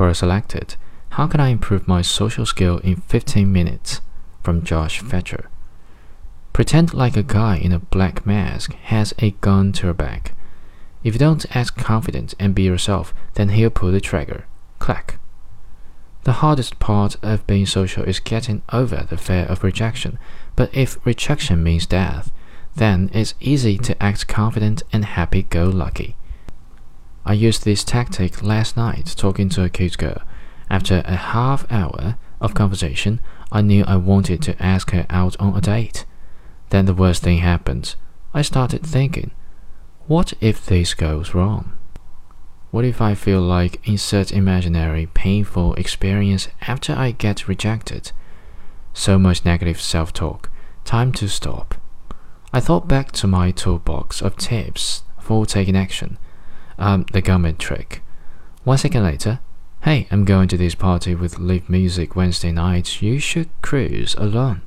Quora selected How can I improve my social skill in 15 minutes? from Josh Fechter. Pretend like a guy in a black mask has a gun to your back. If you don't act confident and be yourself, then he'll pull the trigger. Clack. The hardest part of being social is getting over the fear of rejection, but if rejection means death, then it's easy to act confident and happy go lucky. I used this tactic last night talking to a cute girl. After a half hour of conversation, I knew I wanted to ask her out on a date. Then the worst thing happened. I started thinking, what if this goes wrong? What if I feel like insert imaginary painful experience after I get rejected? So much negative self talk. Time to stop. I thought back to my toolbox of tips for taking action. Um, the government trick. One second later, hey, I'm going to this party with live music Wednesday night. You should cruise alone.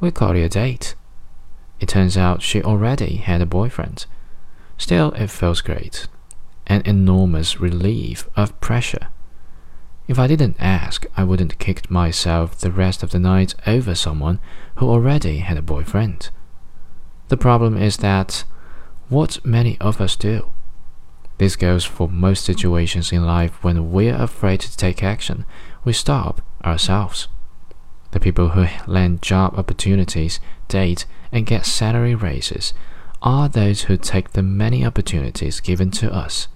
We call it a date. It turns out she already had a boyfriend. Still, it feels great. An enormous relief of pressure. If I didn't ask, I wouldn't kick myself the rest of the night over someone who already had a boyfriend. The problem is that what many of us do. This goes for most situations in life when we're afraid to take action, we stop ourselves. The people who land job opportunities, date, and get salary raises are those who take the many opportunities given to us.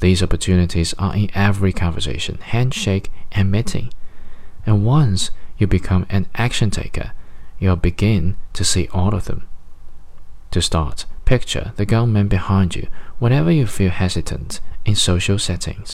These opportunities are in every conversation, handshake, and meeting. And once you become an action taker, you'll begin to see all of them. To start, picture the gunman behind you whenever you feel hesitant in social settings.